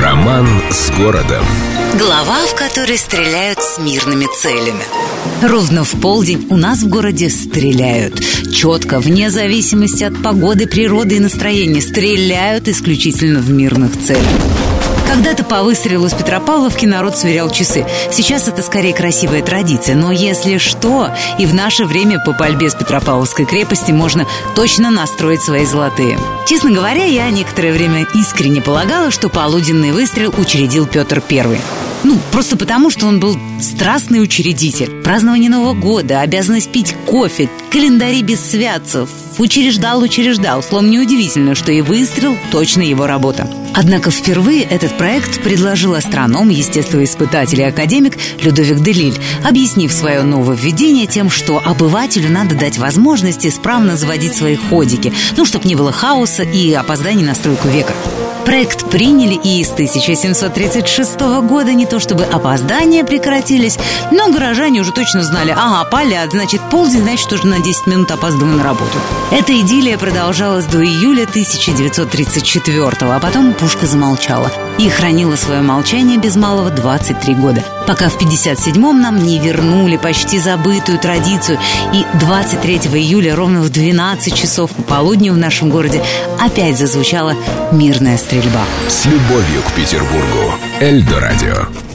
Роман с городом. Глава, в которой стреляют с мирными целями. Ровно в полдень у нас в городе стреляют. Четко, вне зависимости от погоды, природы и настроения. Стреляют исключительно в мирных целях. Когда-то по выстрелу с Петропавловки народ сверял часы. Сейчас это скорее красивая традиция. Но если что, и в наше время по пальбе с Петропавловской крепости можно точно настроить свои золотые. Честно говоря, я некоторое время искренне полагала, что полуденный выстрел учредил Петр Первый. Ну, просто потому, что он был страстный учредитель. Празднование Нового года, обязанность пить кофе, календари без святцев. Учреждал, учреждал. Словом, неудивительно, что и выстрел точно его работа. Однако впервые этот проект предложил астроном, естествоиспытатель и академик Людовик Делиль, объяснив свое нововведение тем, что обывателю надо дать возможность исправно заводить свои ходики, ну, чтобы не было хаоса и опозданий на стройку века. Проект приняли и с 1736 года не то чтобы опоздания прекратились, но горожане уже точно знали, ага, палят, значит полдень, значит тоже на 10 минут опаздываю на работу. Эта идиллия продолжалась до июля 1934 а потом пушка замолчала и хранила свое молчание без малого 23 года, пока в 57-м нам не вернули почти забытую традицию, и 23 июля ровно в 12 часов пополудни в нашем городе опять зазвучала мирная стрельба. С любовью к Петербургу. Эльдо радио.